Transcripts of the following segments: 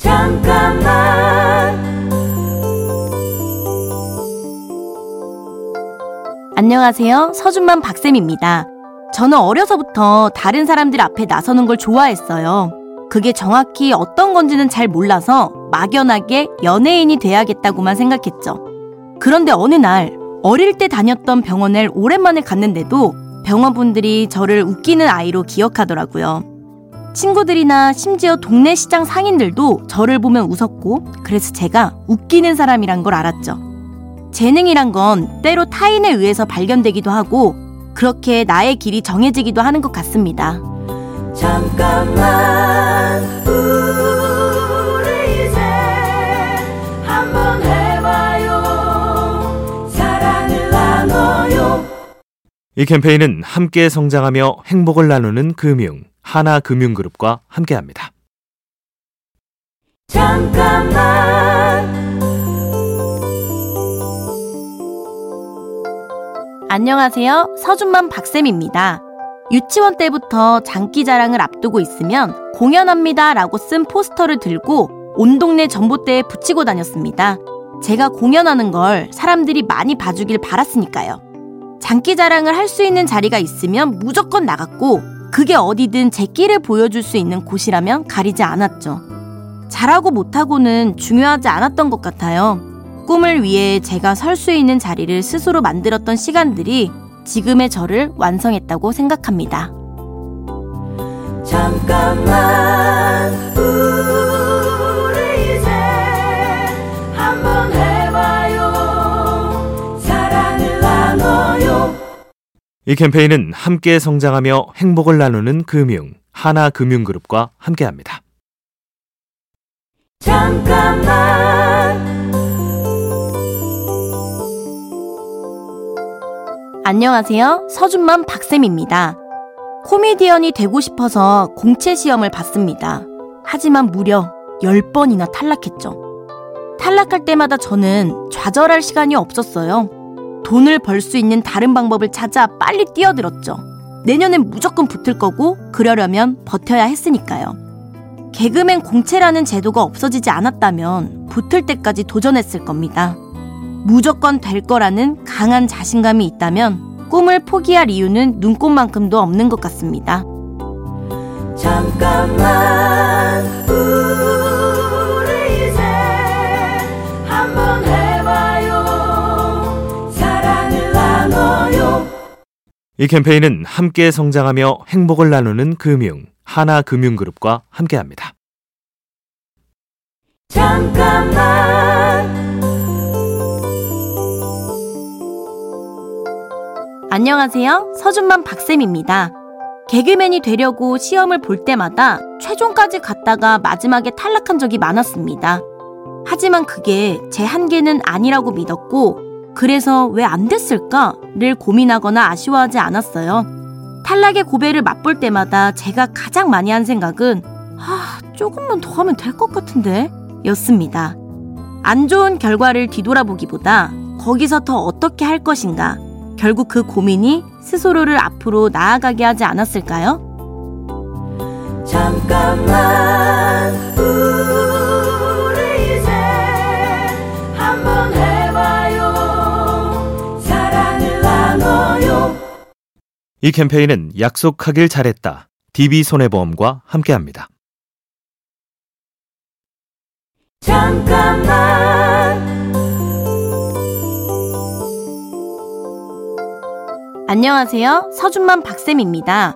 잠깐만 안녕하세요. 서준만 박쌤입니다. 저는 어려서부터 다른 사람들 앞에 나서는 걸 좋아했어요. 그게 정확히 어떤 건지는 잘 몰라서 막연하게 연예인이 돼야겠다고만 생각했죠. 그런데 어느 날 어릴 때 다녔던 병원을 오랜만에 갔는데도 병원분들이 저를 웃기는 아이로 기억하더라고요. 친구들이나 심지어 동네 시장 상인들도 저를 보면 웃었고 그래서 제가 웃기는 사람이란 걸 알았죠. 재능이란 건 때로 타인에 의해서 발견되기도 하고 그렇게 나의 길이 정해지기도 하는 것 같습니다. 잠깐만 우리 이제 한번 해봐요 사랑을 나눠요 이 캠페인은 함께 성장하며 행복을 나누는 금융 하나금융그룹과 함께합니다. 잠깐만 안녕하세요. 서준만 박쌤입니다. 유치원 때부터 장기 자랑을 앞두고 있으면 공연합니다 라고 쓴 포스터를 들고 온 동네 전봇대에 붙이고 다녔습니다. 제가 공연하는 걸 사람들이 많이 봐주길 바랐으니까요. 장기 자랑을 할 수 있는 자리가 있으면 무조건 나갔고 그게 어디든 제 끼를 보여줄 수 있는 곳이라면 가리지 않았죠. 잘하고 못하고는 중요하지 않았던 것 같아요. 꿈을 위해 제가 설 수 있는 자리를 스스로 만들었던 시간들이 지금의 저를 완성했다고 생각합니다. 잠깐만 이 캠페인은 함께 성장하며 행복을 나누는 금융 하나금융그룹과 함께합니다. 잠깐만 안녕하세요. 서준맘 박쌤입니다. 코미디언이 되고 싶어서 공채 시험을 봤습니다. 하지만 무려 10번이나 탈락했죠. 탈락할 때마다 저는 좌절할 시간이 없었어요. 돈을 벌 수 있는 다른 방법을 찾아 빨리 뛰어들었죠. 내년엔 무조건 붙을 거고 그러려면 버텨야 했으니까요. 개그맨 공채라는 제도가 없어지지 않았다면 붙을 때까지 도전했을 겁니다. 무조건 될 거라는 강한 자신감이 있다면 꿈을 포기할 이유는 눈꽃만큼도 없는 것 같습니다. 잠깐만 이 캠페인은 함께 성장하며 행복을 나누는 금융 하나금융그룹과 함께합니다. 잠깐만 안녕하세요. 서준만 박쌤입니다. 개그맨이 되려고 시험을 볼 때마다 최종까지 갔다가 마지막에 탈락한 적이 많았습니다. 하지만 그게 제 한계는 아니라고 믿었고, 그래서 왜 안 됐을까를 고민하거나 아쉬워하지 않았어요. 탈락의 고배를 맛볼 때마다 제가 가장 많이 한 생각은, 아, 조금만 더 하면 될 것 같은데? 였습니다. 안 좋은 결과를 뒤돌아보기보다 거기서 더 어떻게 할 것인가, 결국 그 고민이 스스로를 앞으로 나아가게 하지 않았을까요? 잠깐만 이 캠페인은 약속하길 잘했다. DB손해보험과 함께합니다. 잠깐만 안녕하세요. 서준만 박쌤입니다.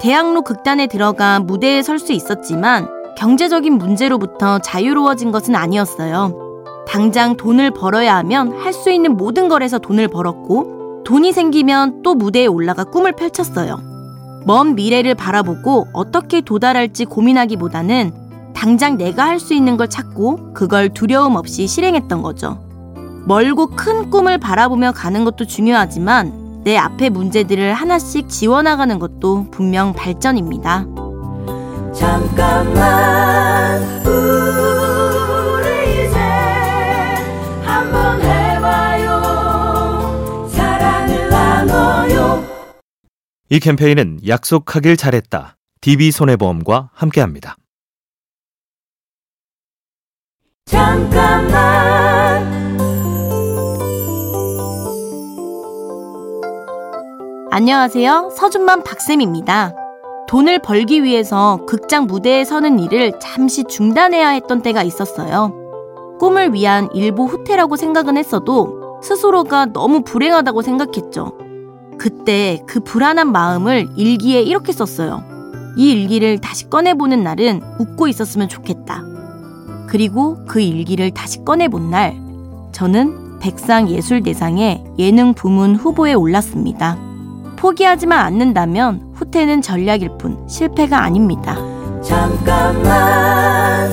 대학로 극단에 들어가 무대에 설 수 있었지만 경제적인 문제로부터 자유로워진 것은 아니었어요. 당장 돈을 벌어야 하면 할 수 있는 모든 걸에서 돈을 벌었고 돈이 생기면 또 무대에 올라가 꿈을 펼쳤어요. 먼 미래를 바라보고 어떻게 도달할지 고민하기보다는 당장 내가 할 수 있는 걸 찾고 그걸 두려움 없이 실행했던 거죠. 멀고 큰 꿈을 바라보며 가는 것도 중요하지만 내 앞의 문제들을 하나씩 지워나가는 것도 분명 발전입니다. 잠깐만 이 캠페인은 약속하길 잘했다. DB손해보험과 함께합니다. 잠깐만 안녕하세요. 서준만 박쌤입니다. 돈을 벌기 위해서 극장 무대에 서는 일을 잠시 중단해야 했던 때가 있었어요. 꿈을 위한 일부 후퇴라고 생각은 했어도 스스로가 너무 불행하다고 생각했죠. 그때 그 불안한 마음을 일기에 이렇게 썼어요. 이 일기를 다시 꺼내보는 날은 웃고 있었으면 좋겠다. 그리고 그 일기를 다시 꺼내본 날, 저는 백상예술대상의 예능 부문 후보에 올랐습니다. 포기하지만 않는다면 후퇴는 전략일 뿐 실패가 아닙니다. 잠깐만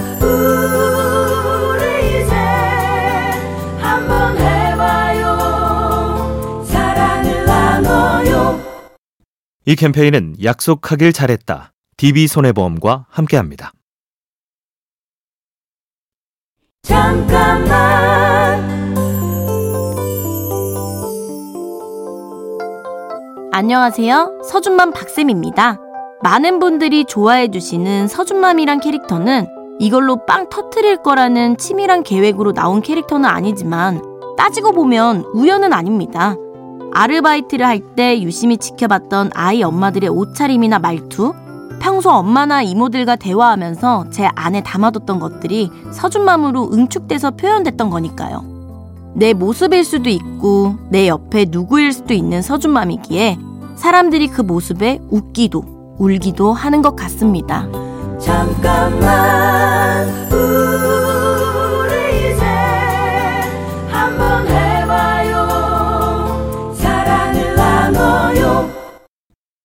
이 캠페인은 약속하길 잘했다. DB손해보험과 함께합니다. 잠깐만 안녕하세요. 서준맘 박쌤입니다. 많은 분들이 좋아해 주시는 서준맘이란 캐릭터는 이걸로 빵 터트릴 거라는 치밀한 계획으로 나온 캐릭터는 아니지만 따지고 보면 우연은 아닙니다. 아르바이트를 할 때 유심히 지켜봤던 아이 엄마들의 옷차림이나 말투, 평소 엄마나 이모들과 대화하면서 제 안에 담아뒀던 것들이 서준맘으로 응축돼서 표현됐던 거니까요. 내 모습일 수도 있고 내 옆에 누구일 수도 있는 서준맘이기에 사람들이 그 모습에 웃기도 울기도 하는 것 같습니다. 잠깐만 우